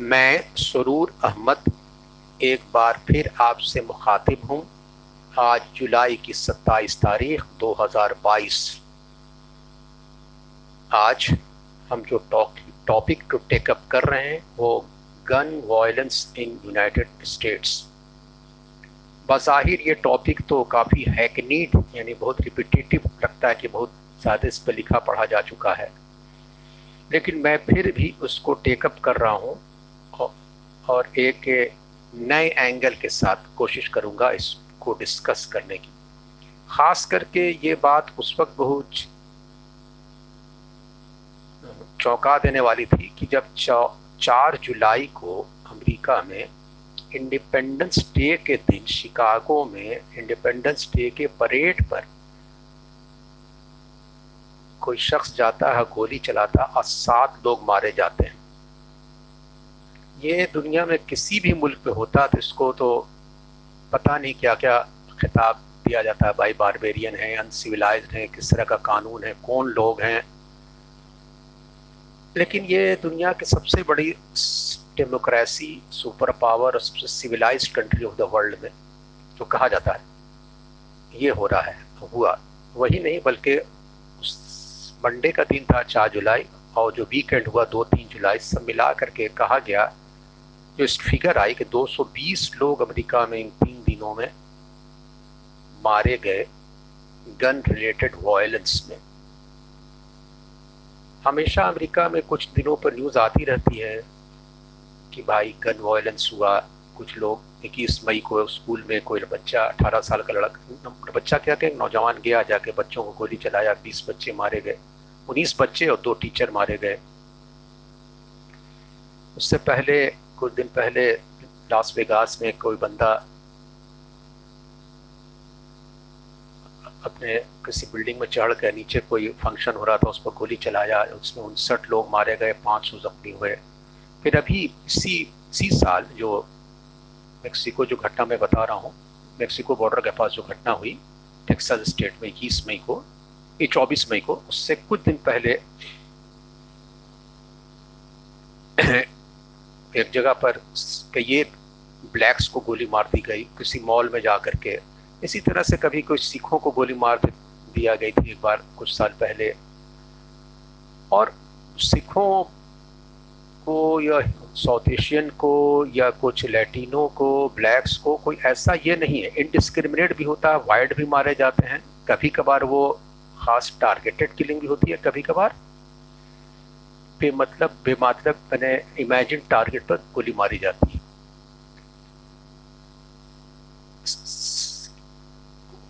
मैं सरूर अहमद एक बार फिर आपसे मुखातिब हूँ। आज जुलाई की 27 तारीख 2022 आज हम जो टॉपिक टू टेकअप कर रहे हैं, वो gun violence in United States बज़ाहिर ये टॉपिक तो काफ़ी हैकनीड यानी बहुत रिपीटेटिव लगता है कि बहुत ज़्यादा इस पर लिखा पढ़ा जा चुका है। लेकिन मैं फिर भी उसको टेकअप कर रहा हूँ। और एक नए एंगल के साथ कोशिश करूँगा इसको डिस्कस करने की। ख़ास करके ये बात उस वक्त बहुत चौंका देने वाली थी कि जब चार जुलाई को अमेरिका में इंडिपेंडेंस डे के दिन शिकागो में इंडिपेंडेंस डे के परेड पर कोई शख्स जाता है, गोली चलाता और सात लोग मारे जाते हैं। ये दुनिया में किसी भी मुल्क पे होता तो इसको तो पता नहीं क्या क्या खिताब दिया जाता है। भाई बारबेरियन है अनसिविलाइज है, किस तरह का कानून है, कौन लोग हैं। लेकिन ये दुनिया की सबसे बड़ी डेमोक्रेसी सुपर पावर और सबसे civilise country of the world में, जो कहा जाता है, ये हो रहा है, हुआ। वही नहीं, बल्कि उस मंडे का दिन था, चार जुलाई, और जो वीकेंड हुआ, दो तीन जुलाई, सब मिला करके कहा गया जो फिगर आई कि 220 लोग अमेरिका में इन तीन दिनों में मारे गए गन रिलेटेड वायलेंस में। हमेशा अमेरिका में कुछ दिनों पर न्यूज़ आती रहती है कि भाई गन वायलेंस हुआ, कुछ लोग इक्कीस मई को स्कूल में कोई बच्चा, अठारह साल का लड़का बच्चा क्या कहें, नौजवान गया, जाके बच्चों को गोली चलाया, बीस बच्चे मारे गए, उन्नीस बच्चे और दो टीचर मारे गए। उससे पहले कुछ दिन पहले लास वेगास में कोई बंदा अपने किसी बिल्डिंग में चढ़ कर नीचे कोई फ़ंक्शन हो रहा था, उस पर गोली चलाया, उसमें उनसठ लोग मारे गए, पाँच सौ जख्मी हुए। फिर अभी इसी इसी साल जो मेक्सिको जो घटना मैं बता रहा हूँ मेक्सिको बॉर्डर के पास जो घटना हुई टेक्सास स्टेट में इक्कीस मई को, ये चौबीस मई को, उससे कुछ दिन पहले एक जगह पर ये ब्लैक्स को गोली मार दी गई, किसी मॉल में जा कर के। इसी तरह से कभी कोई सिखों को गोली मार दिया गई थी एक बार, कुछ साल पहले। और सिखों को या साउथ एशियन को या कुछ लैटिनो को ब्लैक्स को कोई ऐसा ये नहीं है। इनडिस्क्रिमिनेट भी होता है वाइट भी मारे जाते हैं। कभी कभार वो खास टारगेटेड किलिंग भी होती है कभी कभार बेमतलब बेमातलब मैंने इमेजिन टारगेट पर गोली मारी जाती है।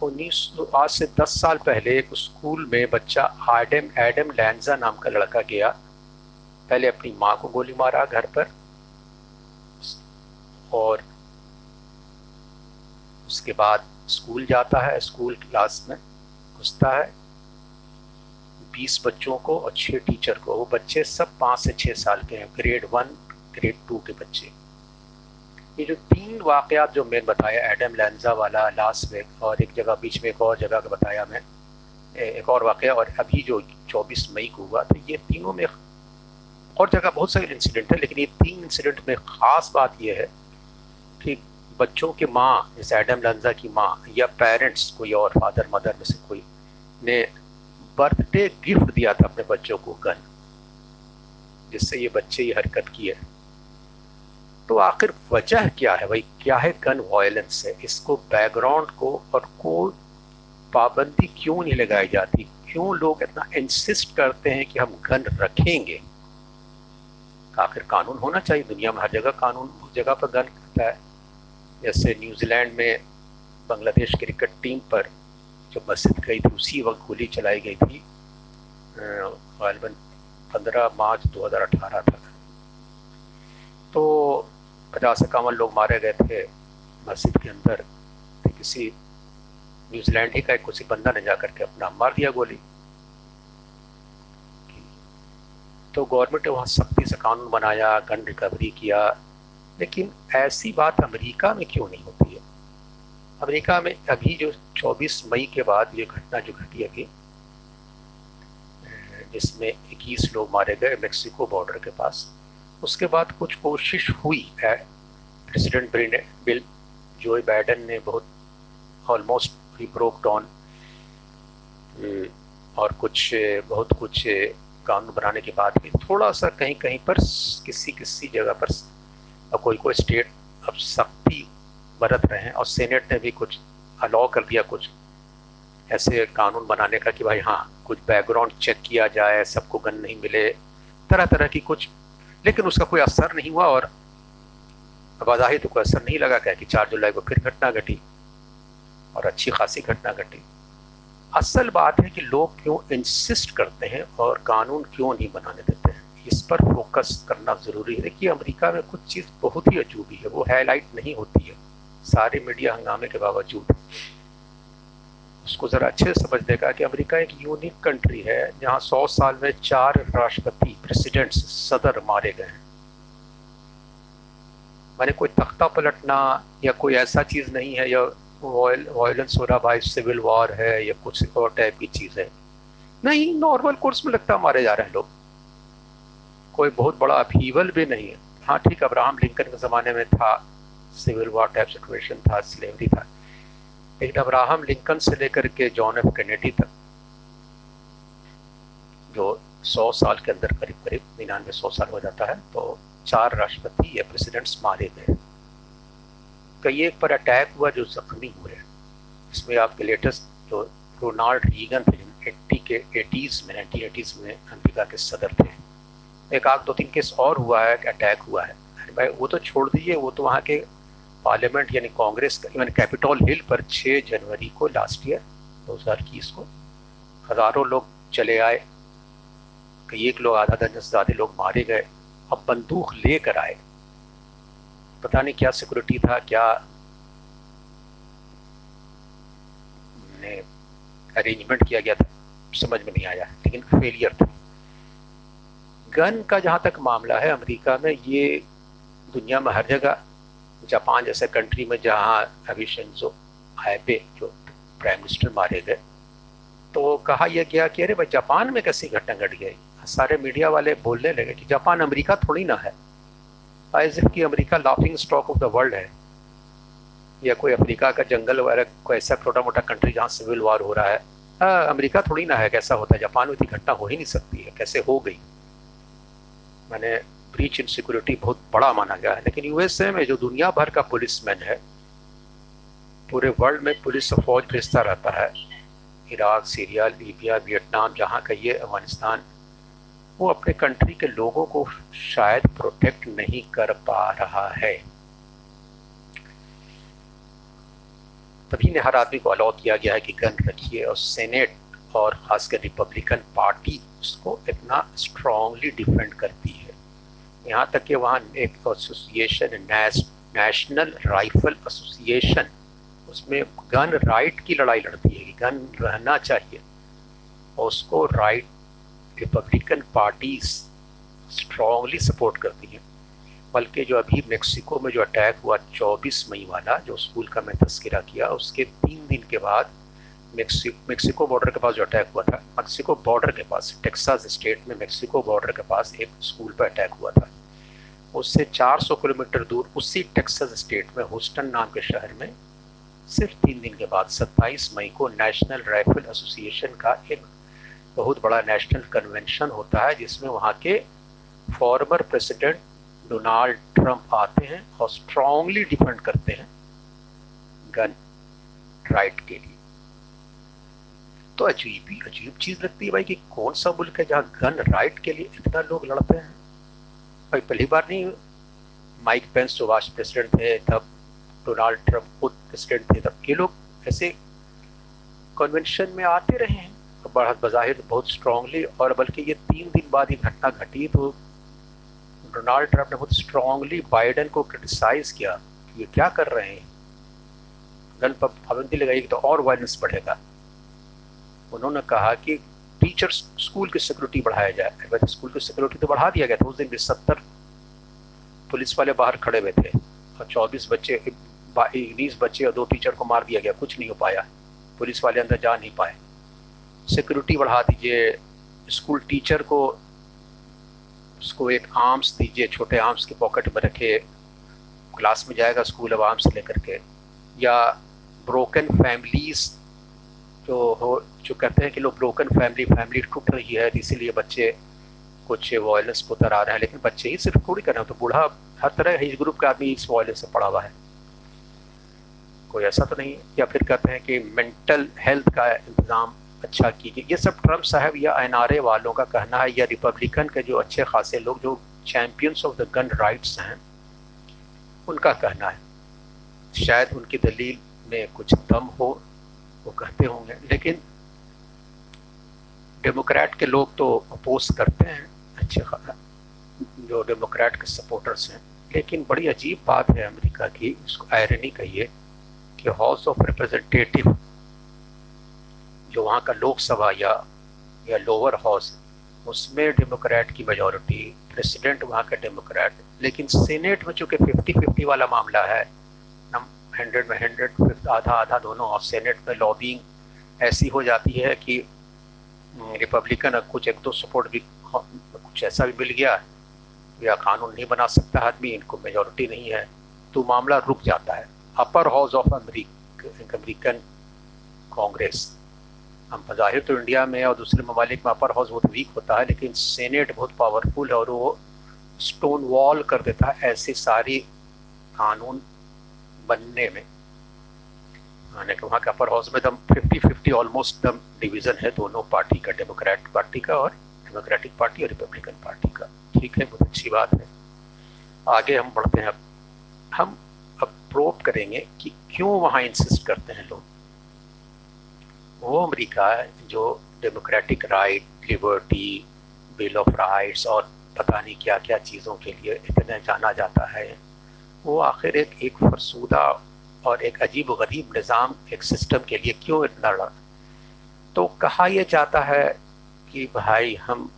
उन्नीस आज से दस साल पहले एक स्कूल में बच्चा एडम एडम लैंजा नाम का लड़का गया। पहले अपनी माँ को गोली मारा घर पर और उसके बाद स्कूल जाता है, स्कूल क्लास में घुसता है। बीस बच्चों को और छह टीचर को। वो बच्चे सब पाँच से छह साल के हैं ग्रेड वन ग्रेड टू के बच्चे। ये जो तीन वाकयात जो मैंने बताया एडम लैंजा वाला लास्ट वेग और एक जगह बीच में एक और जगह का बताया मैं एक और वाक़ और अभी जो 24 मई को हुआ तो ये तीनों में और जगह बहुत सारे इंसिडेंट है, लेकिन ये तीन इंसिडेंट में ख़ास बात यह है कि बच्चों के माँ, जैसे एडम लंजा की माँ, या पेरेंट्स कोई और फादर मदर में से कोई, ने बर्थडे गिफ्ट दिया था अपने बच्चों को गन जिससे ये बच्चे ये हरकत की है तो आखिर वजह क्या है भाई? क्या है गन वायलेंस है? इसको बैकग्राउंड को और कोई पाबंदी क्यों नहीं लगाई जाती? क्यों लोग इतना इंसिस्ट करते हैं कि हम गन रखेंगे? आखिर कानून होना चाहिए। दुनिया में हर जगह कानून उस जगह पर गन करता है। जैसे न्यूजीलैंड में बांग्लादेश क्रिकेट टीम पर जो मस्जिद गई थी, उसी वक्त गोली चलाई गई थी। गालबन पंद्रह मार्च 2018 तक। तो पचास इक्यावन लोग मारे गए थे मस्जिद के अंदर। तो किसी न्यूजीलैंड ही का एक किसी बंदा ने जाकर के अपना मार दिया गोली। तो गवर्नमेंट ने वहाँ सख्ती से कानून बनाया, गन रिकवरी किया। लेकिन ऐसी बात अमेरिका में क्यों नहीं होती है? अमेरिका में अभी जो 24 मई के बाद ये घटना जो घटी अभी जिसमें 21 लोग मारे गए मेक्सिको बॉर्डर के पास। उसके बाद कुछ कोशिश हुई है। प्रेसिडेंट बिल जो बाइडन ने बहुत ऑलमोस्ट रिप्रोक्ड ऑन और कुछ, बहुत कुछ कानून बनाने के बाद भी थोड़ा सा कहीं कहीं पर किसी किसी जगह पर कोई कोई स्टेट, अब सख्ती बरत रहे हैं और सेनेट ने भी कुछ अलाउ कर दिया कुछ ऐसे कानून बनाने का कि भाई हाँ कुछ बैकग्राउंड चेक किया जाए, सबको गन नहीं मिले तरह तरह की कुछ। लेकिन उसका कोई असर नहीं हुआ और बाजाही तो कोई असर नहीं लगा क्या कि चार जुलाई को फिर घटना घटी और अच्छी खासी घटना घटी। असल बात है कि लोग क्यों इंसिस्ट करते हैं और कानून क्यों नहीं बनाने देते हैं? इस पर फोकस करना ज़रूरी है। कि अमेरिका में कुछ चीज़ बहुत ही अजूबी है, वो हाईलाइट नहीं होती है। सारे मीडिया हंगामे के बावजूद। उसको ज़रा अच्छे से समझ देगा कि अमेरिका एक यूनिक कंट्री है, जहाँ सौ साल में चार राष्ट्रपति, प्रेसिडेंट्स, सदर मारे गए हैं। मैंने कोई तख्ता पलटना या कोई ऐसा चीज़ नहीं है, या वायलेंस हो रहा, भाई सिविल वॉर है, या कुछ और टाइप की चीज़ है। नहीं, नॉर्मल कोर्स में लगता मारे जा रहे हैं लोग। कोई बहुत बड़ा अपीवल भी नहीं है। हाँ ठीक, अब्राहम लिंकन के ज़माने में था सिविल वॉर टाइप सिचुएशन था, स्लेवरी था। लेकिन अब्राहम लिंकन से लेकर के जॉन एफ़ कैनेडी तक, जो सौ साल के अंदर करीब करीब निन्यानवे सौ साल हो जाता है तो चार राष्ट्रपति या प्रेसिडेंट्स मारे गए। कई एक पर अटैक हुआ जो जख्मी हुए। इसमें आपके लेटेस्ट जो रोनाल्ड रीगन थे एट्टी के एटीज़ में, नाइनटीन एटीज़ में अमेरिका के सदर थे। एक आग दो तीन केस और हुआ है अटैक हुआ है। भाई, वो तो छोड़ दीजिए, वो तो वहाँ के पार्लियामेंट यानी कांग्रेस का इवन कैपिटल हिल पर 6 जनवरी को लास्ट ईयर दो हज़ार इक्कीस को, हज़ारों लोग चले आए, कई एक लोग, आधा दर्जन से ज़्यादा लोग मारे गए, अब बंदूक लेकर आए। पता नहीं क्या सिक्योरिटी था, क्या अरेंजमेंट किया गया था, समझ में नहीं आया, लेकिन फेलियर था। गन का जहाँ तक मामला है, अमेरिका में, ये दुनिया में हर जगह जापान जैसे कंट्री में जहाँ अभी शिंजो आएबे जो प्राइम मिनिस्टर मारे गए तो कहा यह गया कि अरे भाई जापान में कैसी घटना घट गई? सारे मीडिया वाले बोलने लगे कि जापान अमेरिका थोड़ी ना है। एज कि America laughing stock of the world है। या कोई अफ्रीका का जंगल वगैरह कोई ऐसा छोटा मोटा कंट्री जहाँ सिविल वॉर हो रहा है। आ, अमेरिका थोड़ी ना है कैसा होता है? जापान में इतनी घटना हो ही नहीं सकती है कैसे हो गई? मैंने ब्रीच इन सिक्योरिटी बहुत बड़ा माना गया है। लेकिन यूएसए में जो दुनिया भर का पुलिसमैन है, पूरे वर्ल्ड में पुलिस फौज भेजता रहता है। इराक, सीरिया, लीबिया, वियतनाम, जहाँ का ये अफ़गानिस्तान, वो अपने कंट्री के लोगों को शायद प्रोटेक्ट नहीं कर पा रहा है। तभी ने हर आदमी को अलाउ किया गया है कि गन रखिए और सेनेट और खासकर रिपब्लिकन पार्टी उसको इतना स्ट्रांगली डिफेंड करती है यहाँ तक कि वहाँ एक एसोसिएशन नेशनल राइफल एसोसिएशन उसमें गन राइट की लड़ाई लड़ती है गन रहना चाहिए। और उसको right Republican parties strongly support करती हैं। बल्कि जो अभी मेक्सिको में जो अटैक हुआ 24 मई वाला, जो स्कूल का मैं तस्करा किया, उसके तीन दिन के बाद मेक्सिको बॉर्डर के पास जो अटैक हुआ था, मेक्सिको बॉर्डर के पास, टेक्सास स्टेट में मेक्सिको बॉर्डर के पास एक स्कूल पर अटैक हुआ था। उससे 400 किलोमीटर दूर उसी टेक्सास स्टेट में, होस्टन नाम के शहर में, सिर्फ़ तीन दिन के बाद 27 मई को नेशनल राइफल एसोसिएशन का एक बहुत बड़ा नेशनल कन्वेंशन होता है, जिसमें वहाँ के फॉर्मर प्रेसिडेंट डोनाल्ड ट्रंप आते हैं और स्ट्रांगली डिफेंड करते हैं गन राइट के लिए। तो अजीब ही, अजीब चीज़ लगती है भाई कि कौन सा मुल्क है जहाँ गन राइट के लिए इतना लोग लड़ते हैं? भाई पहली बार नहीं माइक पेंस जो वाइस प्रेसिडेंट थे, तब डोनाल्ड ट्रंप खुद प्रेसिडेंट थे, तब ये लोग ऐसे कन्वेंशन में आते रहे हैं। बढ़त बज़ाहिर बहुत स्ट्रांगली और बल्कि ये तीन दिन बाद ये घटना घटी तो डोनाल्ड ट्रंप ने बहुत स्ट्रांगली बाइडन को क्रिटिसाइज किया कि ये क्या कर रहे हैं। गन पर पाबंदी लगाई तो और वायलेंस बढ़ेगा। उन्होंने कहा कि टीचर स्कूल की सिक्योरिटी बढ़ाया जाए। वैसे स्कूल की सिक्योरिटी तो बढ़ा दिया गया था, उस दिन भी सत्तर पुलिस वाले बाहर खड़े हुए थे और चौबीस बच्चे बीस बच्चे और दो टीचर को मार दिया गया। कुछ नहीं हो पाया। पुलिस वाले अंदर जा नहीं पाए। सिक्योरिटी बढ़ा दीजिए। स्कूल टीचर को, उसको एक आर्म्स दीजिए, छोटे आर्म्स के पॉकेट में रखे क्लास में जाएगा स्कूल अब आर्म्स लेकर के। या ब्रोकन फैमिलीज़ जो हो, जो कहते हैं कि लोग ब्रोकन फैमिली फैमिली टूट रही है, इसीलिए बच्चे कुछ वायलेंस पर उतर आ रहे हैं। लेकिन बच्चे ही सिर्फ़ थोड़ी कर रहे हैं तो बूढ़ा हर तरह एज ग्रुप का आदमी इस वायलेंस से पड़ा हुआ है। कोई ऐसा तो नहीं है? या फिर कहते हैं कि मेंटल हेल्थ का इंतज़ाम अच्छा कीजिए। ये सब ट्रंप साहब या एनआरए वालों का कहना है या रिपब्लिकन के जो अच्छे खासे लोग, जो champions of the gun rights हैं, उनका कहना है। शायद उनकी दलील में कुछ दम हो वो कहते होंगे। लेकिन डेमोक्रेट के लोग तो अपोज करते हैं, अच्छे जो डेमोक्रेट के सपोर्टर्स हैं। लेकिन बड़ी अजीब बात है अमेरिका की उसको आयरनी कहिए कि हाउस ऑफ़ रिप्रेजेंटेटिव जो वहाँ का लोकसभा या या लोअर हाउस उसमें डेमोक्रेट की मेजोरिटी प्रेसिडेंट वहाँ का डेमोक्रेट, लेकिन सीनेट में चूँकि फिफ्टी फिफ्टी वाला मामला है हंड्रेड में हंड्रेड आधा आधा दोनों और सेनेट में लॉबिंग ऐसी हो जाती है कि रिपब्लिकन कुछ एक दो सपोर्ट भी कुछ ऐसा भी मिल गया या कानून नहीं बना सकता आदमी, इनको मेजोरिटी नहीं है तो मामला रुक जाता है। Upper house of American Congress हम बज़ाहिर तो इंडिया में और दूसरे ममालिक में अपर हाउस बहुत वीक होता है, लेकिन सेनेट बहुत पावरफुल है और वो स्टोन वॉल कर देता है ऐसे सारी कानून बनने में। आने के वहाँ के अपर हाउस में दम फिफ्टी फिफ्टी ऑलमोस्ट दम डिवीज़न है दोनों पार्टी का डेमोक्रेट पार्टी का और डेमोक्रेटिक पार्टी और रिपब्लिकन पार्टी का। ठीक है, बहुत अच्छी बात है। आगे हम बढ़ते हैं। अब हम अब प्रोव करेंगे कि क्यों वहाँ इंसिस्ट करते हैं लोग। वो अमेरिका जो democratic right liberty bill of rights और पता नहीं क्या क्या चीज़ों के लिए इतना जाना जाता है। वो आखिर एक एक फरसूदा और एक अजीब गरीब निज़ाम, एक सिस्टम के लिए क्यों इतना लड़ा? तो कहा यह जाता है कि भाई हम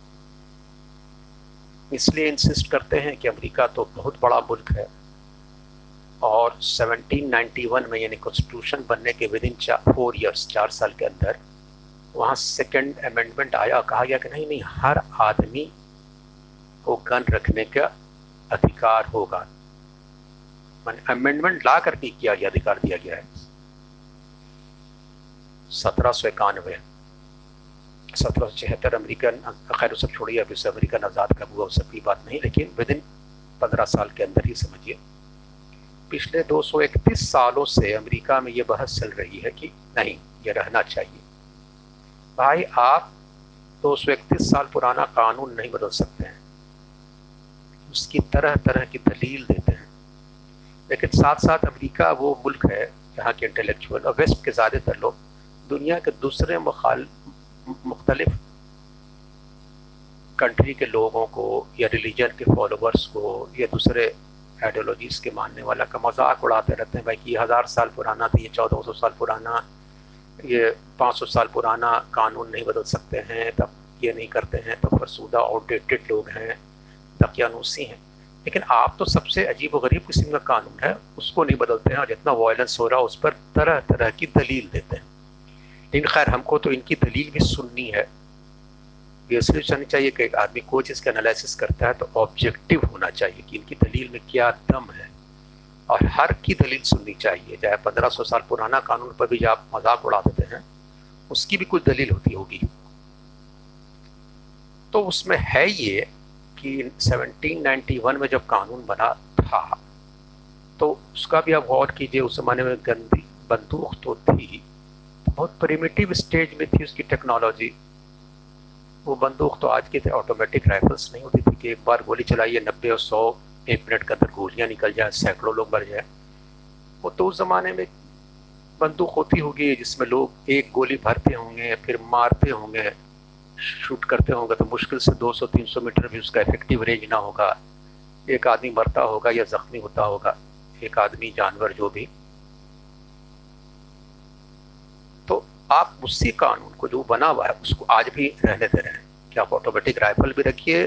इसलिए इंसिस्ट करते हैं कि अमेरिका तो बहुत बड़ा मुल्क है और 1791 में यानी कॉन्स्टिट्यूशन बनने के विद इन फोर ईयर्स चार साल के अंदर वहाँ सेकंड अमेंडमेंट आया कहा गया कि नहीं नहीं, हर आदमी को गन रखने का अधिकार होगा। अमेंडमेंट ला करके किया गया, अधिकार दिया गया है। सत्रह सौ इक्यानवे, सत्रह सौ छिहत्तर अमरीकन, खैर सब छोड़िए, अभी से अमरीकन आज़ाद कब हुआ सब की बात नहीं, लेकिन विद इन पंद्रह साल के अंदर ही समझिए। पिछले 231 सालों से अमेरिका में ये बहस चल रही है कि नहीं, ये रहना चाहिए। भाई, आप 231 साल पुराना कानून नहीं बदल सकते हैं। उसकी तरह तरह की दलील देते हैं। लेकिन साथ साथ अमेरिका वो मुल्क है जहाँ के इंटेलेक्चुअल और वेस्ट के ज़्यादातर लोग दुनिया के दूसरे मखाल मुख्तलिफ़ कंट्री के लोगों को या रिलीजन के फॉलोअर्स को या दूसरे आइडियोलॉजीज के मानने वाला का मज़ाक उड़ाते रहते हैं। भाई कि ये हज़ार साल पुराना था, ये चौदह सौ साल पुराना, ये पाँच सौ साल पुराना कानून नहीं बदल सकते हैं, तब ये नहीं करते हैं, तब फरसूदा आउटडेटेड लोग हैं, तब क्या दकियानूसी हैं। लेकिन आप तो सबसे अजीब गरीब किस्म का कानून है, उसको नहीं बदलते हैं और जितना वायलेंस हो रहा है, उस पर तरह तरह की दलील देते हैं। लेकिन खैर, हमको तो इनकी दलील भी सुननी है। ये सुननी चाहिए कि एक आदमी कोई चीज़ का एनालिसिस करता है तो ऑब्जेक्टिव होना चाहिए कि इनकी दलील में क्या दम है। और हर की दलील सुननी चाहिए, चाहे पंद्रह सौ साल पुराना कानून पर भी आप मज़ाक उड़ा देते हैं, उसकी भी कुछ दलील होती होगी। तो उसमें है ये कि 1791 में जब कानून बना था तो उसका भी आप गौर कीजिए, उस ज़माने में गंदी बंदूक तो थी। बहुत प्रिमिटिव स्टेज में थी उसकी टेक्नोलॉजी वो बंदूक तो आज के थे ऑटोमेटिक राइफल्स नहीं होती थी कि एक बार गोली चलाइए नब्बे और सौ, एक मिनट के अंदर गोलियाँ निकल जाए, सैकड़ों लोग मर जाए। वो तो उस ज़माने में बंदूक होती होगी, जिसमें लोग एक गोली भरते होंगे, फिर मारते होंगे। शूट करते होंगे तो मुश्किल से 200-300 मीटर भी उसका इफ़ेक्टिव रेंज ना होगा। एक आदमी मरता होगा या जख्मी होता होगा, एक आदमी, जानवर जो भी। तो आप उसी कानून को जो बना हुआ है, उसको आज भी रहने दे रहे। हैं कि आप ऑटोमेटिक राइफल भी रखिए।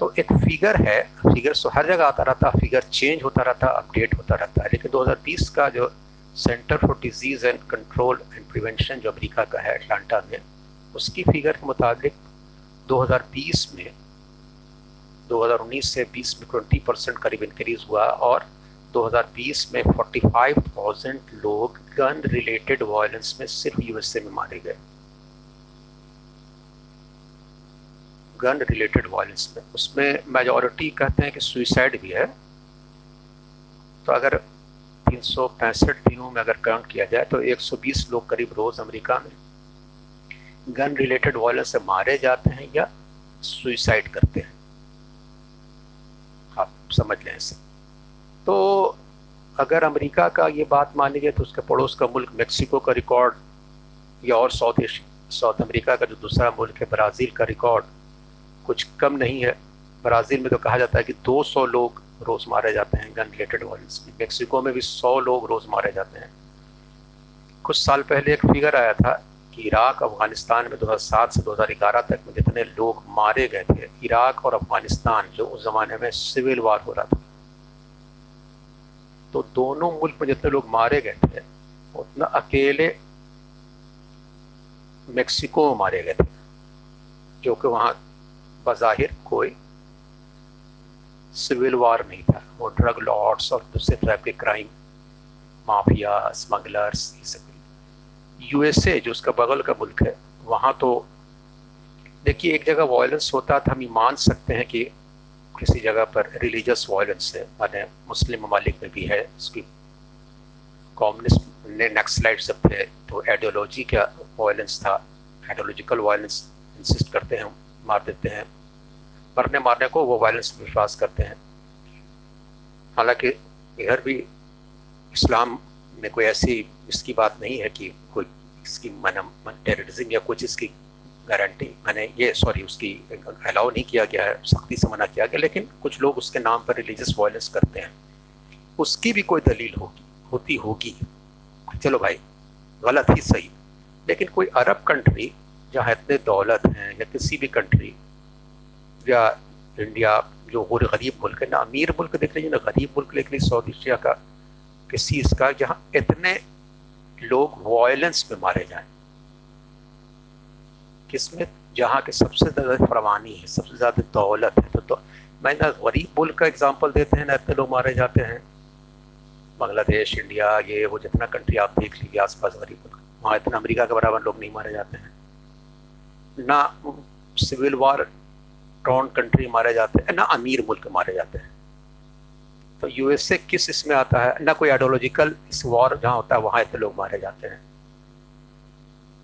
तो एक फिगर है फिगर तो हर जगह आता रहता फिगर चेंज होता रहता अपडेट होता रहता है। लेकिन 2020 का जो Center for Disease and Control and Prevention जो अमेरिका का है अटलांटा में उसकी फिगर के मुताबिक 2020 में 2019 से 20 में 20 परसेंट करीब इंक्रीज हुआ और 2020 में 45,000 लोग गन रिलेटेड वायलेंस में सिर्फ़ यूएसए में मारे गए। गन रिलेटेड वायलेंस में। उसमें मेजॉरिटी कहते हैं कि सुइसाइड भी है। तो अगर तीन सौ पैंसठ दिनों में अगर काउंट किया जाए तो 120 लोग करीब रोज अमेरिका में गन रिलेटेड वायलेंस से मारे जाते हैं या सुइसाइड करते हैं? आप समझ लें इसे। तो अगर अमेरिका का ये बात मानी जाए तो उसके पड़ोस का मुल्क मेक्सिको का रिकॉर्ड या और साउथ एशिया साउथ अमेरिका का जो दूसरा मुल्क है, ब्राज़ील का रिकॉर्ड कुछ कम नहीं है। ब्राज़ील में तो कहा जाता है कि 200 लोग रोज़ मारे जाते हैं गन रिलेटेड वायलेंस में। मेक्सिको में भी 100 लोग रोज़ मारे जाते हैं। कुछ साल पहले एक फिगर आया था इराक, अफ़गानिस्तान में 2007 से 2011 तक में जितने लोग मारे गए थे, इराक और अफ़गानिस्तान जो उस ज़माने में सिविल वार हो रहा था। तो दोनों मुल्क में जितने लोग मारे गए थे, उतना अकेले मेक्सिको में मारे गए थे, जो कि वहाँ बज़ाहिर कोई सिविल वार नहीं था। वो ड्रग लॉर्ड्स और दूसरे टाइप के क्राइम माफिया स्मगलर्स ये सब। यूएसए जो उसका बगल का मुल्क है, वहाँ तो देखिए, एक जगह वायलेंस होता था, हम ये मान सकते हैं कि किसी जगह पर रिलीजियस वायलेंस है, माने मुस्लिम ममालिक में भी है, उसकी कम्युनिस्ट ने नक्सलाइट सब थे तो आइडियोलॉजी का वायलेंस था आइडियोलॉजिकल वायलेंस इंसिस्ट करते हैं, मार देते हैं, मरने मारने को वो वायलेंस में विश्वास करते हैं। हालाँकि इधर भी इस्लाम में कोई ऐसी इसकी बात नहीं है कि कोई इसकी मन टेररिज्म या कुछ इसकी गारंटी मैंने ये सॉरी उसकी अलाउ नहीं किया गया है, सख्ती से मना किया गया, लेकिन कुछ लोग उसके नाम पर रिलीजियस वायलेंस करते हैं। उसकी भी कोई दलील होगी होती होगी। चलो भाई, गलत ही सही। लेकिन कोई अरब कंट्री जहाँ इतने दौलत हैं, या किसी भी कंट्री या इंडिया जो और गरीब मुल्क है, ना अमीर मुल्क देख लीजिए ना गरीब मुल्क देख लीजिए साउथ एशिया का, किसी इसका, जहाँ इतने लोग वायलेंस में मारे जाए। किसमें? जहाँ के सबसे ज़्यादा फरवानी है सबसे ज़्यादा दौलत है। तो, तो मैं ना गरीब मुल्क का एग्ज़ाम्पल देते हैं ना इतने लोग मारे जाते हैं। बांग्लादेश इंडिया ये वो जितना कंट्री आप देख लीजिए आसपास गरीब मुल्क वहाँ इतना अमेरिका के बराबर लोग नहीं मारे जाते हैं। ना सिविल वार टॉन कंट्री मारे जाते हैं ना अमीर मुल्क मारे जाते हैं। तो यूएसए किस इसमें आता है? ना कोई आइडियोलॉजिकल इस वॉर जहाँ होता है, वहाँ इतने लोग मारे जाते हैं।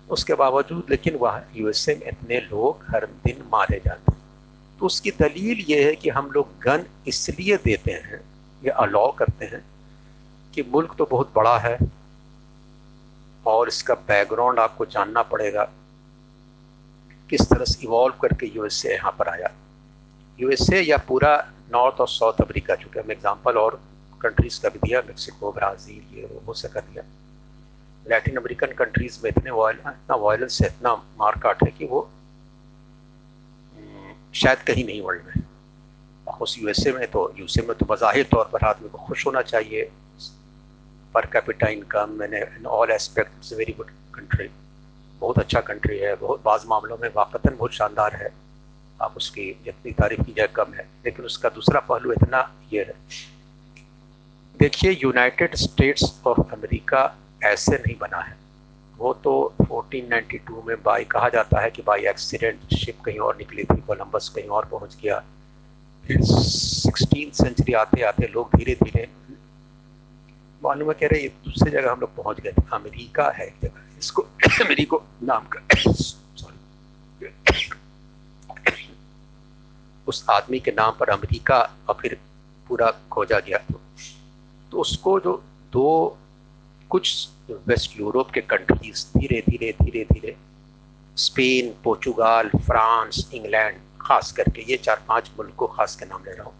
उसके बावजूद, लेकिन वहाँ यूएसए में इतने लोग हर दिन मारे जाते हैं। तो उसकी दलील ये है कि हम लोग गन इसलिए देते हैं, या अलाउ करते हैं कि मुल्क तो बहुत बड़ा है और इसका बैकग्राउंड आपको जानना पड़ेगा किस तरह से इवॉल्व करके यूएसए यहाँ पर आया। यूएसए या पूरा नॉर्थ और साउथ अफ्रीका चूँकि हम एग्ज़ाम्पल और कंट्रीज़ का भी दिया मेक्सिको ब्राज़ील ये वो से कर दिया। लैटिन अमेरिकन कंट्रीज़ में इतने इतना वायलेंस है इतना मारकाट है कि वो हम्म, शायद कहीं नहीं वर्ल्ड में। उस यूएसए में तो यूएसए में तो बज़ाहिर तौर पर आदमी को खुश होना चाहिए। पर कैपिटा इनकम मैंने in all aspect very good country बहुत अच्छा कंट्री है बहुत बाज़ मामलों में वाकता बहुत शानदार है। आप उसकी जितनी तारीफ़ की जाए कम है, लेकिन उसका दूसरा पहलू इतना ये है। देखिए यूनाइटेड स्टेट्स ऑफ़ अमेरिका ऐसे नहीं बना है। वो तो 1492 में बाई कहा जाता है कि बाई एक्सीडेंट शिप कहीं और निकली थी कोलंबस कहीं और पहुँच गया। फिर सिक्सटीन सेंचुरी आते आते लोग धीरे धीरे मालूम है, कह रहे दूसरी जगह हम लोग पहुँच गए अमेरिका है एक जगह। इसको, अमेरिको नाम का सॉरी उस आदमी के नाम पर अमेरिका और फिर पूरा खोजा गया तो, उसको जो दो कुछ वेस्ट यूरोप के कंट्रीज़ धीरे धीरे धीरे धीरे स्पेन पोर्चुगाल फ्रांस इंग्लैंड खास करके ये चार पाँच मुल्क को खास के नाम ले रहा हूँ।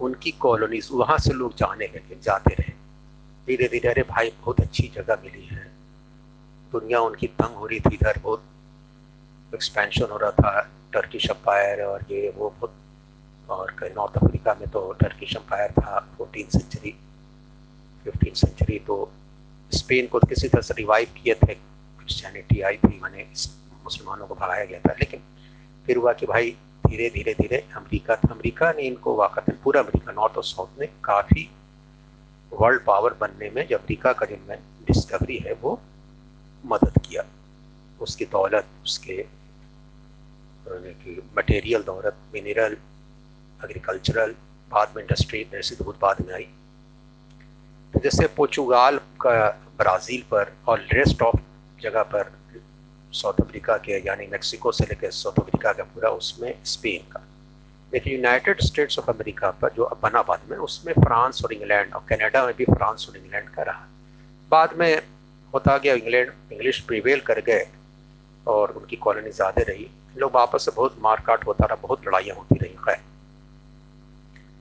उनकी कॉलोनीज वहाँ से लोग जाने लगे जाते रहे। धीरे धीरे अरे भाई बहुत अच्छी जगह मिली है। दुनिया उनकी तंग हो रही थी इधर बहुत एक्सपेंशन हो रहा था। टर्किश अम्पायर और ये वो बहुत और कहीं नॉर्थ अफ्रीका में तो टर्किश अम्पायर था फोर्टीन सेंचुरी फिफ्टीन सेंचुरी तो स्पेन को किसी तरह से रिवाइव किए थे क्रिश्चियनिटी आई थी, मैंने मुसलमानों को भगाया गया था। लेकिन फिर हुआ कि भाई धीरे धीरे धीरे अमेरिका अमेरिका ने इनको वाकत पूरा अमेरिका नॉर्थ और साउथ में काफ़ी वर्ल्ड पावर बनने में, जो अमेरिका का जो डिस्कवरी है, वो मदद किया। उसकी दौलत, उसके मटेरियल दौलत मिनरल एग्रीकल्चरल बाद में इंडस्ट्री इंडस्ट्री बहुत बाद में आई। तो जैसे पोर्चुगाल का, ब्राज़ील पर और रेस्ट ऑफ़ जगह पर साउथ अफ्रीका के, यानी मेक्सिको से लेकर साउथ अफ्रीका का पूरा उसमें स्पेन का। लेकिन यूनाइटेड स्टेट्स ऑफ़ अमेरिका पर जो अब बना बाद में, उसमें फ्रांस और इंग्लैंड और कनाडा में भी फ्रांस और इंग्लैंड का रहा। बाद में होता गया इंग्लैंड, इंग्लिश प्रिवेल कर गए और उनकी कॉलोनी ज़्यादा रही। लोग आपस से बहुत मारकाट होता रहा, बहुत लड़ाइयाँ होती रही, खैर।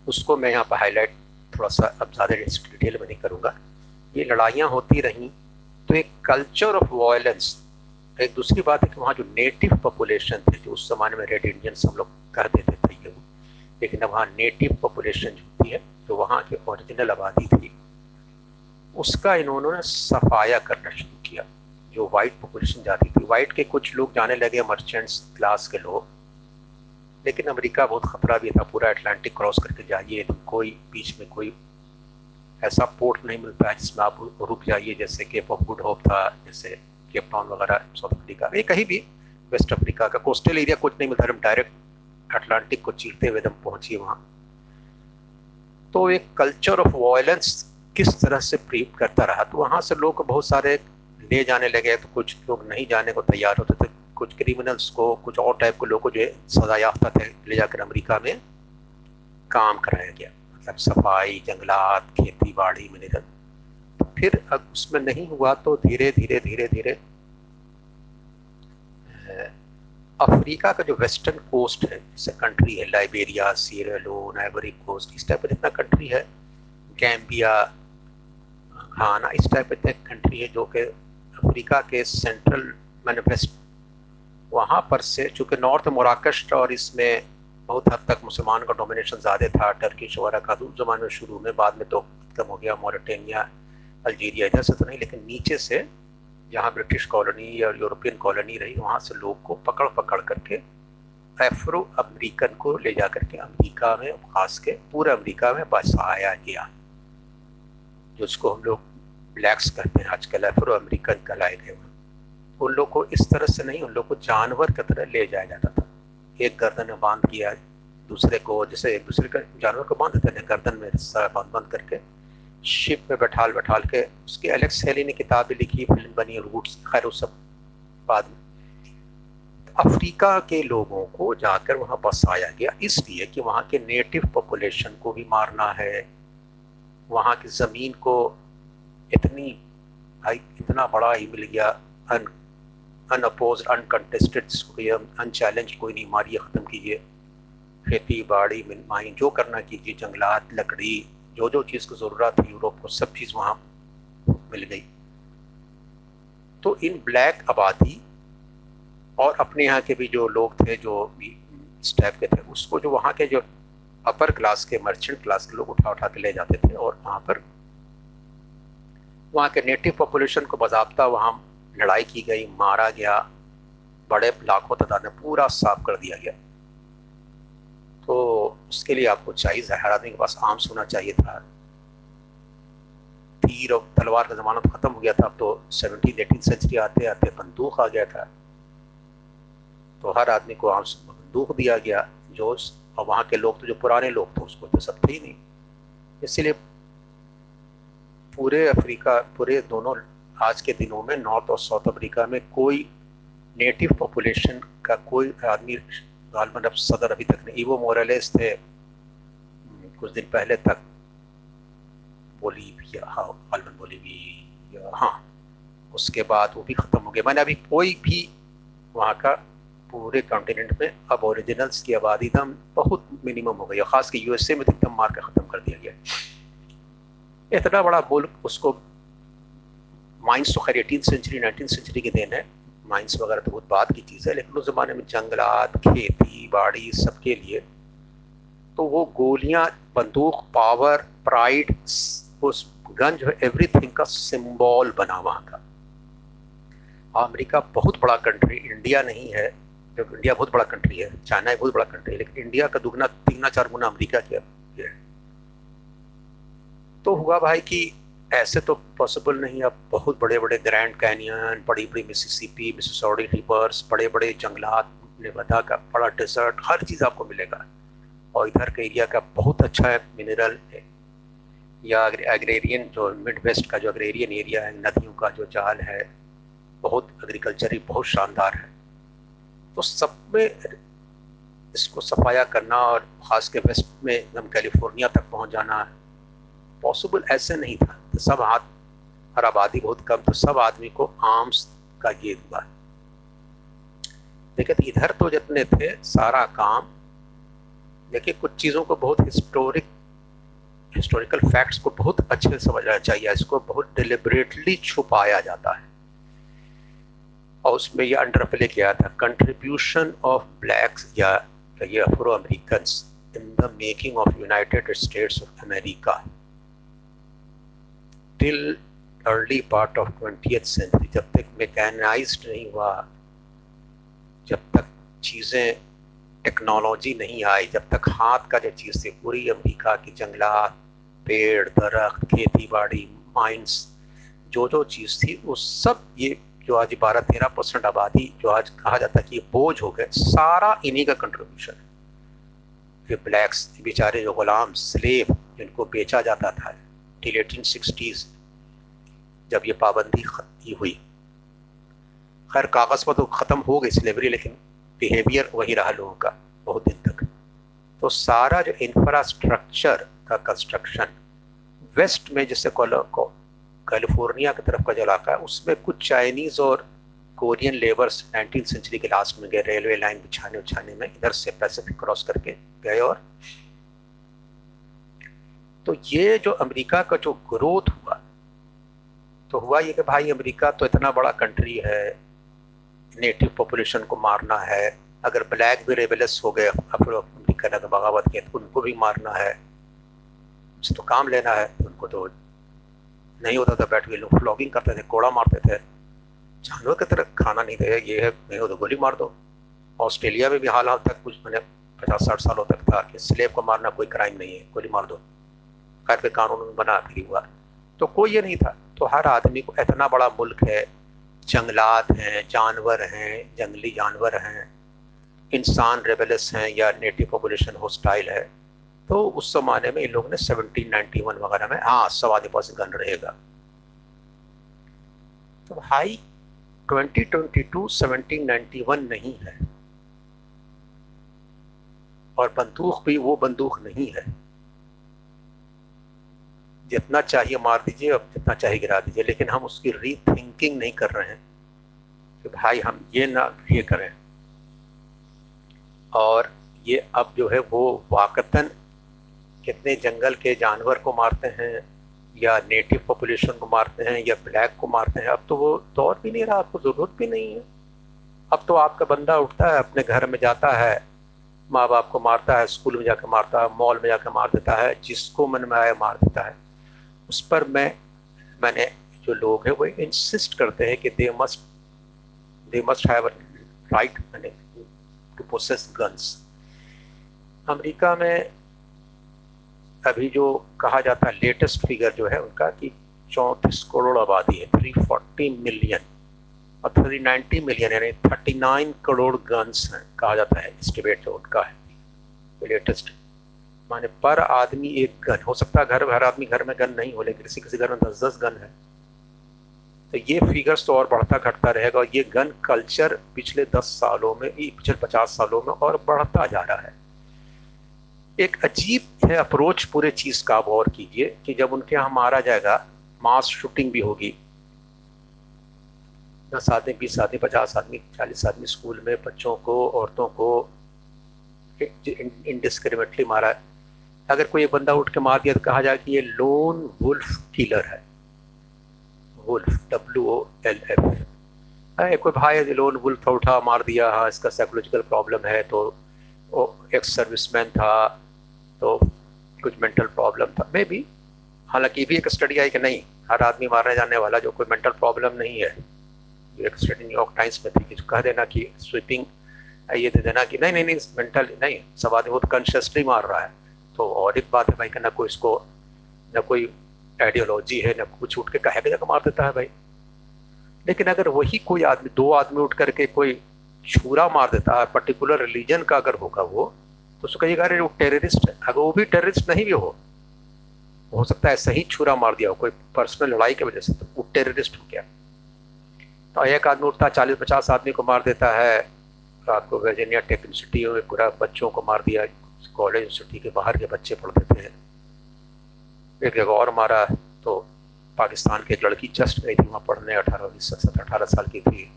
उसको मैं यहाँ पर हाईलाइट थोड़ा सा अब ज़्यादा डिटेल में नहीं करूँगा। ये लड़ाइयाँ होती रहीं तो एक कल्चर ऑफ़ वायलेंस एक दूसरी बात है कि वहाँ जो नेटिव पॉपुलेशन थे, जो उस जमाने में रेड इंडियंस हम लोग कह देते थे, ये लेकिन अब वहाँ नेटिव पॉपुलेशन जो होती है, जो वहाँ की ओरिजिनल आबादी थी, उसका इन्होंने सफाया करना शुरू किया। जो वाइट पॉपुलेशन जाती थी। वाइट के कुछ लोग जाने लगे मर्चेंट्स क्लास के लोग। लेकिन अमेरिका बहुत खतरा भी था, पूरा अटलांटिक क्रॉस करके जाइए तो कोई बीच में कोई ऐसा पोर्ट नहीं मिलता है जिसमें आप रुक जाइए, जैसे केप ऑफ़ गुड होप था, जैसे केप टाउन वगैरह साउथ अफ्रीका ये कहीं भी वेस्ट अफ्रीका का कोस्टल एरिया कुछ नहीं मिलता, हम डायरेक्ट अटलांटिक को चीरते हुए दम पहुंचिए वहाँ। तो एक कल्चर ऑफ़ वायलेंस किस तरह से प्रीप करता रहा? तो वहाँ से लोग बहुत सारे ले जाने लगे तो कुछ लोग नहीं जाने को तैयार होते थे। कुछ क्रिमिनल्स को, कुछ और टाइप के लोगों को जो है सजा याफ्ता थे, ले जाकर अमेरिका में काम कराया गया। मतलब सफ़ाई, जंगलात खेती बाड़ी मिनरल तो फिर अब उसमें नहीं हुआ तो धीरे धीरे धीरे धीरे अफ्रीका का जो वेस्टर्न कोस्ट है, जैसे कंट्री है Liberia Sierra Leone Ivory Coast इस टाइप का जितना कंट्री है गैम्बिया घाना इस टाइप का कंट्री है जो कि अफ्रीका के सेंट्रल मैंने वेस्ट वहाँ पर से, चूँकि नॉर्थ मोराकश और इसमें बहुत हद तक मुसलमान का डोमिनेशन ज़्यादा था टर्किश वगैरह का उस जमाने में शुरू में, बाद में तो खत्म हो गया मोरिटेनिया अल्जीरिया इधर से तो नहीं, लेकिन नीचे से जहाँ ब्रिटिश कॉलोनी या यूरोपियन कॉलोनी रही, वहाँ से लोग को पकड़ पकड़ करके एफ्रो अमरीकन को ले जा करके अमरीका में खास के पूरे अमरीका में बसाया गया। जिसको हम लोग ब्लैक्स कहते हैं। आजकल एफ्रो अमरीकन कहलाए गए उन लोग को इस तरह से नहीं, उन लोग को जानवर की तरह ले जाया जाता था। एक गर्दन में बाँध किया, दूसरे को जैसे एक दूसरे का जानवर को बाँध देते थे गर्दन में बाँध बाँध करके। शिप में बैठाल बैठाल के उसकी एलेक्स हेली ने किताब भी लिखी, फ़िल्म बनी, रूट्स, खैर सब बाद में। अफ्रीका के लोगों को जाकर वहाँ बसाया गया, इसलिए कि वहाँ के नेटिव पॉपुलेशन को भी मारना है। वहाँ की ज़मीन को इतनी, भाई, इतना बड़ा ही मिल गया, अन अनअपोज अनकंटेस्टेड अनचैलेंज कोई नहीं मारिए, ख़त्म कीजिए। खेती बाड़ी माइन जो करना कीजिए, जंगलात, लकड़ी जो जो चीज़ की ज़रूरत है यूरोप को, सब चीज़ वहाँ मिल गई। तो इन ब्लैक आबादी और अपने यहाँ के भी जो लोग थे, जो इस टाइप के थे, उसको जो वहाँ के जो अपर क्लास के मर्चेंट क्लास के लोग उठा उठा के ले जाते थे और वहाँ पर वहाँ के नेटिव पॉपुलेशन को बजाबता वहाँ लड़ाई की गई, मारा गया, बड़े लाखों तादाद में पूरा साफ़ कर दिया गया। तो उसके लिए आपको चाहिए हर आदमी के पास, आम सोना चाहिए था। तीर और तलवार का ज़माना तो ख़त्म हो गया था, अब तो सेवनटीन एटीन सेंचुरी आते आते बंदूक आ गया था। तो हर आदमी को आम बंदूक दिया गया, जो और वहाँ के लोग तो जो पुराने लोग थे, उसको तो सब थे ही नहीं। इसीलिए पूरे अफ्रीका, पूरे दोनों आज के दिनों में नॉर्थ और साउथ अफ्रीका में कोई नेटिव पॉपुलेशन का कोई आदमी गालमन अब सदर अभी तक नहीं। वो मोरलेस थे, कुछ दिन पहले तक बोलीविया हाँ बोलीविया हाँ उसके बाद वो भी ख़त्म हो गया। मैंने अभी कोई भी वहाँ का पूरे कॉन्टिनेंट में अब ओरिजिनल्स की आबादी दम बहुत मिनिमम हो गई है। ख़ास के यूएसए में तो एकदम मार के ख़त्म कर दिया गया इतना बड़ा मुल्क उसको माइंस तो खैर एटीन सेंचुरी, नाइनटीन सेंचुरी के दिन है। माइंस वगैरह तो बहुत बाद की चीज़ है, लेकिन उस ज़माने में जंगलात, खेती, बाड़ी सबके लिए तो वो गोलियाँ, बंदूक, पावर, प्राइड, उस गन जो है एवरीथिंग का सिंबल बना वहाँ का अमेरिका बहुत बड़ा कंट्री इंडिया नहीं है इंडिया बहुत बड़ा कंट्री है, चाइना एक बहुत बड़ा कंट्री है, लेकिन इंडिया का दुगना, तीगना चार गुना अमरीका किया है तो हुआ भाई कि ऐसे तो पॉसिबल नहीं, अब बहुत बड़े बड़े ग्रैंड कैनियन बड़ी बड़ी मिसिसिपी मिसिसॉडी रिवर्स बड़े बड़े जंगलात नेवादा का बड़ा डेजर्ट हर चीज़ आपको मिलेगा। और इधर के एरिया का बहुत अच्छा है मिनरल है या एग्रेरियन जो मिड वेस्ट का जो एग्रेरियन एरिया है, नदियों का जो जाल है, बहुत एग्रीकल्चर ही बहुत शानदार है। तो सब में इसको सफाया करना और ख़ास के वेस्ट में एकदम कैलिफ़ोर्निया तक पहुँच जाना पॉसिबल ऐसे नहीं था। तो सब हाथ और आबादी बहुत कम तो सब आदमी को आर्म्स का ये हुआ। देखिए तो इधर तो जितने थे, सारा काम, देखिए, कुछ चीज़ों को बहुत हिस्टोरिक हिस्टोरिकल फैक्ट्स को बहुत अच्छे से समझना चाहिए, इसको बहुत डिलिबरेटली छुपाया जाता है। और उसमें यह अंडरप्ले किया था कंट्रीब्यूशन ऑफ़ ब्लैक्स या, ये Afro American in the making of United States of America till early part of twenty century जब तक मैकेनाइज नहीं हुआ, जब तक चीज़ें टेक्नोलॉजी नहीं आई, जब तक हाथ का जो चीज़ थी, पूरी अमेरिका की जंगलात, पेड़, दरख्त खेती बाड़ी माइंस जो जो चीज़ थी, वो सब ये जो आज बारह तेरह परसेंट आबादी, जो आज कहा जाता है कि ये बोझ हो गए, सारा इन्हीं का कंट्रीब्यूशन है। ब्लैक्स बेचारे जो गुलाम स्लेव जिनको बेचा जाता था टिल एटीन सिक्सटीज जब ये पाबंदी खत्म हुई। खैर, कागज़ पर तो ख़त्म हो गई स्लेवरी लेकिन बिहेवियर वही रहा लोगों का बहुत दिन तक। तो सारा जो इंफ्रास्ट्रक्चर का कंस्ट्रक्शन वेस्ट में जैसे कैलिफ़ोर्निया की तरफ़ का जो इलाका है, उसमें कुछ चाइनीज़ और कोरियन लेबर्स नाइनटीन सेंचुरी के लास्ट में गए रेलवे लाइन बिछाने उछाने में, इधर से पैसिफिक क्रॉस करके गए और तो ये जो अमेरिका का जो ग्रोथ हुआ तो हुआ ये कि भाई अमेरिका तो इतना बड़ा कंट्री है नेटिव पॉपुलेशन को मारना है, अगर ब्लैक भी रेबेलस हो गए अमेरिका ने बगावत किया तो उनको भी मारना है तो काम लेना है तो उनको तो नहीं होता था बैठ के लोग फ्लॉगिंग करते थे, कोड़ा मारते थे। जानवर की तरह खाना नहीं दे ये है नहीं हो तो गोली मार दो। ऑस्ट्रेलिया में भी हाल हाल तक कुछ मैंने पचास साठ सालों तक था कि स्लेब को मारना कोई क्राइम नहीं है, गोली मार दो। खैर के कानून बना फिर हुआ। तो कोई ये नहीं था। तो हर आदमी को इतना बड़ा मुल्क है, जंगलात हैं, जानवर हैं, जंगली जानवर हैं, इंसान रेबेलस हैं या नेटिव पॉपुलेशन होस्टाइल है तो उस जमाने में इन लोगों ने 1791 वगैरह में हाँ सवा पास गन रहेगा। तो भाई 2022 1791 नहीं है। और बंदूक भी वो बंदूक नहीं है। जितना चाहिए मार दीजिए और जितना चाहिए गिरा दीजिए, लेकिन हम उसकी रीथिंकिंग नहीं कर रहे हैं कि भाई हम ये ना ये करें। और ये अब जो है वो वाकतन कितने जंगल के जानवर को मारते हैं या नेटिव पॉपुलेशन को मारते हैं या ब्लैक को मारते हैं, अब तो वो दौर भी नहीं रहा, आपको ज़रूरत भी नहीं है। अब तो आपका बंदा उठता है, अपने घर में जाता है, माँ बाप को मारता है, स्कूल में जाकर मारता है, मॉल में जाकर मार देता है, जिसको मन में आया मार देता है। उस पर मैं, मैंने जो लोग हैं, वो इंसिस्ट करते हैं कि they must they must have right to process guns America में अभी जो कहा जाता है लेटेस्ट फिगर जो है उनका कि चौंतीस करोड़ आबादी है थ्री फोर्टी मिलियन और थ्री नाइन्टी मिलियन यानी थर्टी नाइन करोड़ गन्स हैं, कहा जाता है एस्टिमेट जो उनका है लेटेस्ट माने पर आदमी एक गन, हो सकता है घर, हर आदमी घर में गन नहीं हो, लेकिन किसी किसी घर में दस दस गन है। तो ये फिगर्स तो और बढ़ता घटता रहेगा, और ये गन कल्चर पिछले दस सालों में पिछले पचास सालों में और बढ़ता जा रहा है। एक अजीब है अप्रोच पूरे चीज़ का, आप गौर कीजिए, कि जब उनके यहाँ मारा जाएगा मास शूटिंग भी होगी। दस आदमी, बीस आदमी, पचास आदमी, चालीस आदमी स्कूल में बच्चों को, औरतों को इनडिस्क्रिमिनेटली मारा है। अगर कोई बंदा उठ के मार दिया तो कहा जाए कि ये लोन वुल्फ किलर है। Wolf W O L F कोई भाई लोन वुल्फ उठा, मार दिया हाँ इसका साइकोलॉजिकल प्रॉब्लम है तो एक सर्विसमैन था तो कुछ मेंटल प्रॉब्लम था। मे भी हालाँकि ये भी एक स्टडी आई कि नहीं, हर आदमी मारने जाने वाला जो कोई मेंटल प्रॉब्लम नहीं है। जो एक स्टडी न्यूयॉर्क टाइम्स में थी कि कह देना कि स्वीपिंग ये दे देना कि नहीं नहीं नहीं मेंटल नहीं सब आदमी वो तो कॉन्शियसली मार रहा है। तो और एक बात है भाई ना कोई इसको, न कोई आइडियोलॉजी है, ना कुछ उठ के कहे के जगह मार देता है भाई। लेकिन अगर वही कोई आदमी, दो आदमी उठ करके कोई छुरा मार देता है पर्टिकुलर रिलीजन का अगर होगा वो तो उसको कहिएगा, अरे वो टेररिस्ट है। अगर वो भी टेररिस्ट नहीं भी हो हो सकता है सही छुरा मार दिया हो, कोई पर्सनल लड़ाई की वजह से तो वो टेररिस्ट हो गया। तो एक आदमी उठता है, चालीस पचास आदमी को मार देता है, रात को वर्जीनिया टेक यूनिवर्सिटी में पूरा बच्चों को मार दिया कॉलेज यूनिवर्सिटी के बाहर के बच्चे पढ़ते थे। एक जगह और मारा तो पाकिस्तान की एक लड़की जस्ट गई थी, वहाँ पढ़ने, अठारह उन्नीस सत्तर अठारह साल की थी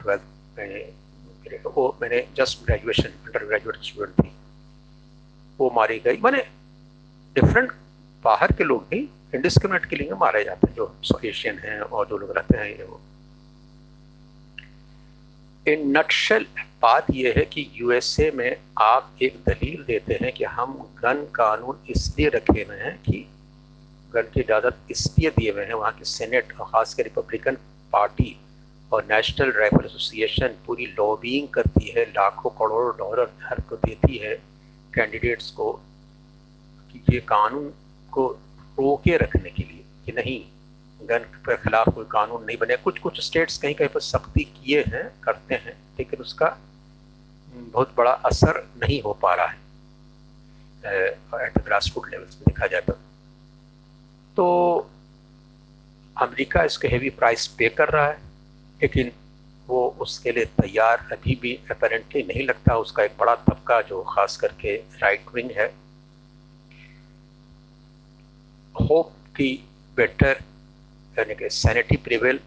ट्वेल्थ में वो मैंने just graduation under graduate student थी। वो मारी गई। मैंने डिफरेंट बाहर के लोग भी इंडिस्क्रिमिनेट के लिए मारे जाते हैं, जो साउथ एशियन हैं और जो लोग रहते हैं, ये वो। इन नटशल बात यह है कि यूएसए में आप एक दलील देते हैं कि हम गन कानून इसलिए रखे हुए हैं कि गन की इजाज़त इसलिए दिए हुए हैं। वहाँ के सेनेट और ख़ासकर रिपब्लिकन पार्टी और नेशनल राइफल एसोसिएशन पूरी लॉबिंग करती है, लाखों करोड़ों डॉलर हर को देती है कैंडिडेट्स को कि ये कानून को रोके रखने के लिए कि नहीं, गन के खिलाफ कोई कानून नहीं बने। कुछ कुछ स्टेट्स कहीं कहीं पर सख्ती किए हैं, करते हैं, लेकिन उसका बहुत बड़ा असर नहीं हो पा रहा है at the grass root levels में देखा जाए तो। तो अमेरिका इसके हेवी प्राइस पे कर रहा है, लेकिन वो उसके लिए तैयार अभी भी अपेरेंटली नहीं लगता। उसका एक बड़ा तबका जो खास करके राइट विंग है। होप की बेटर यानी कि सैनिटी प्रिवेल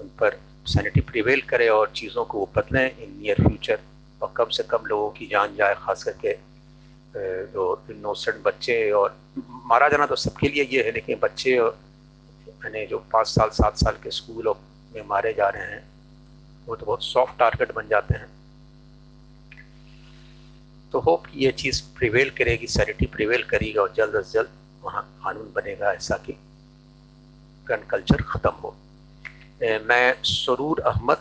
उन पर सैनिटी प्रिवेल करे और चीज़ों को वो बदलें इन नियर फ्यूचर और कम से कम लोगों की जान जाए, खास करके जो इनोसेंट बच्चे और मारा जाना तो सबके लिए ये है, लेकिन बच्चे यानी जो पाँच साल, सात साल के स्कूल में मारे जा रहे हैं, वो तो बहुत सॉफ्ट टारगेट बन जाते हैं। तो होप ये चीज़ प्रिवेल करेगी सैनिटी प्रिवेल करेगी और जल्द अज जल्द वहाँ कानून बनेगा, ऐसा कि गन कल्चर ख़त्म हो। मैं सरूर अहमद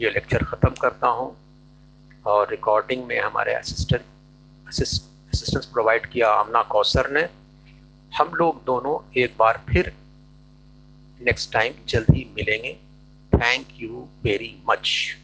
ये लेक्चर ख़त्म करता हूँ। और रिकॉर्डिंग में हमारे असिस्टेंट असिस्टेंस प्रोवाइड किया आमना कौसर ने। हम लोग दोनों एक बार फिर नेक्स्ट टाइम जल्दी मिलेंगे। Thank you very much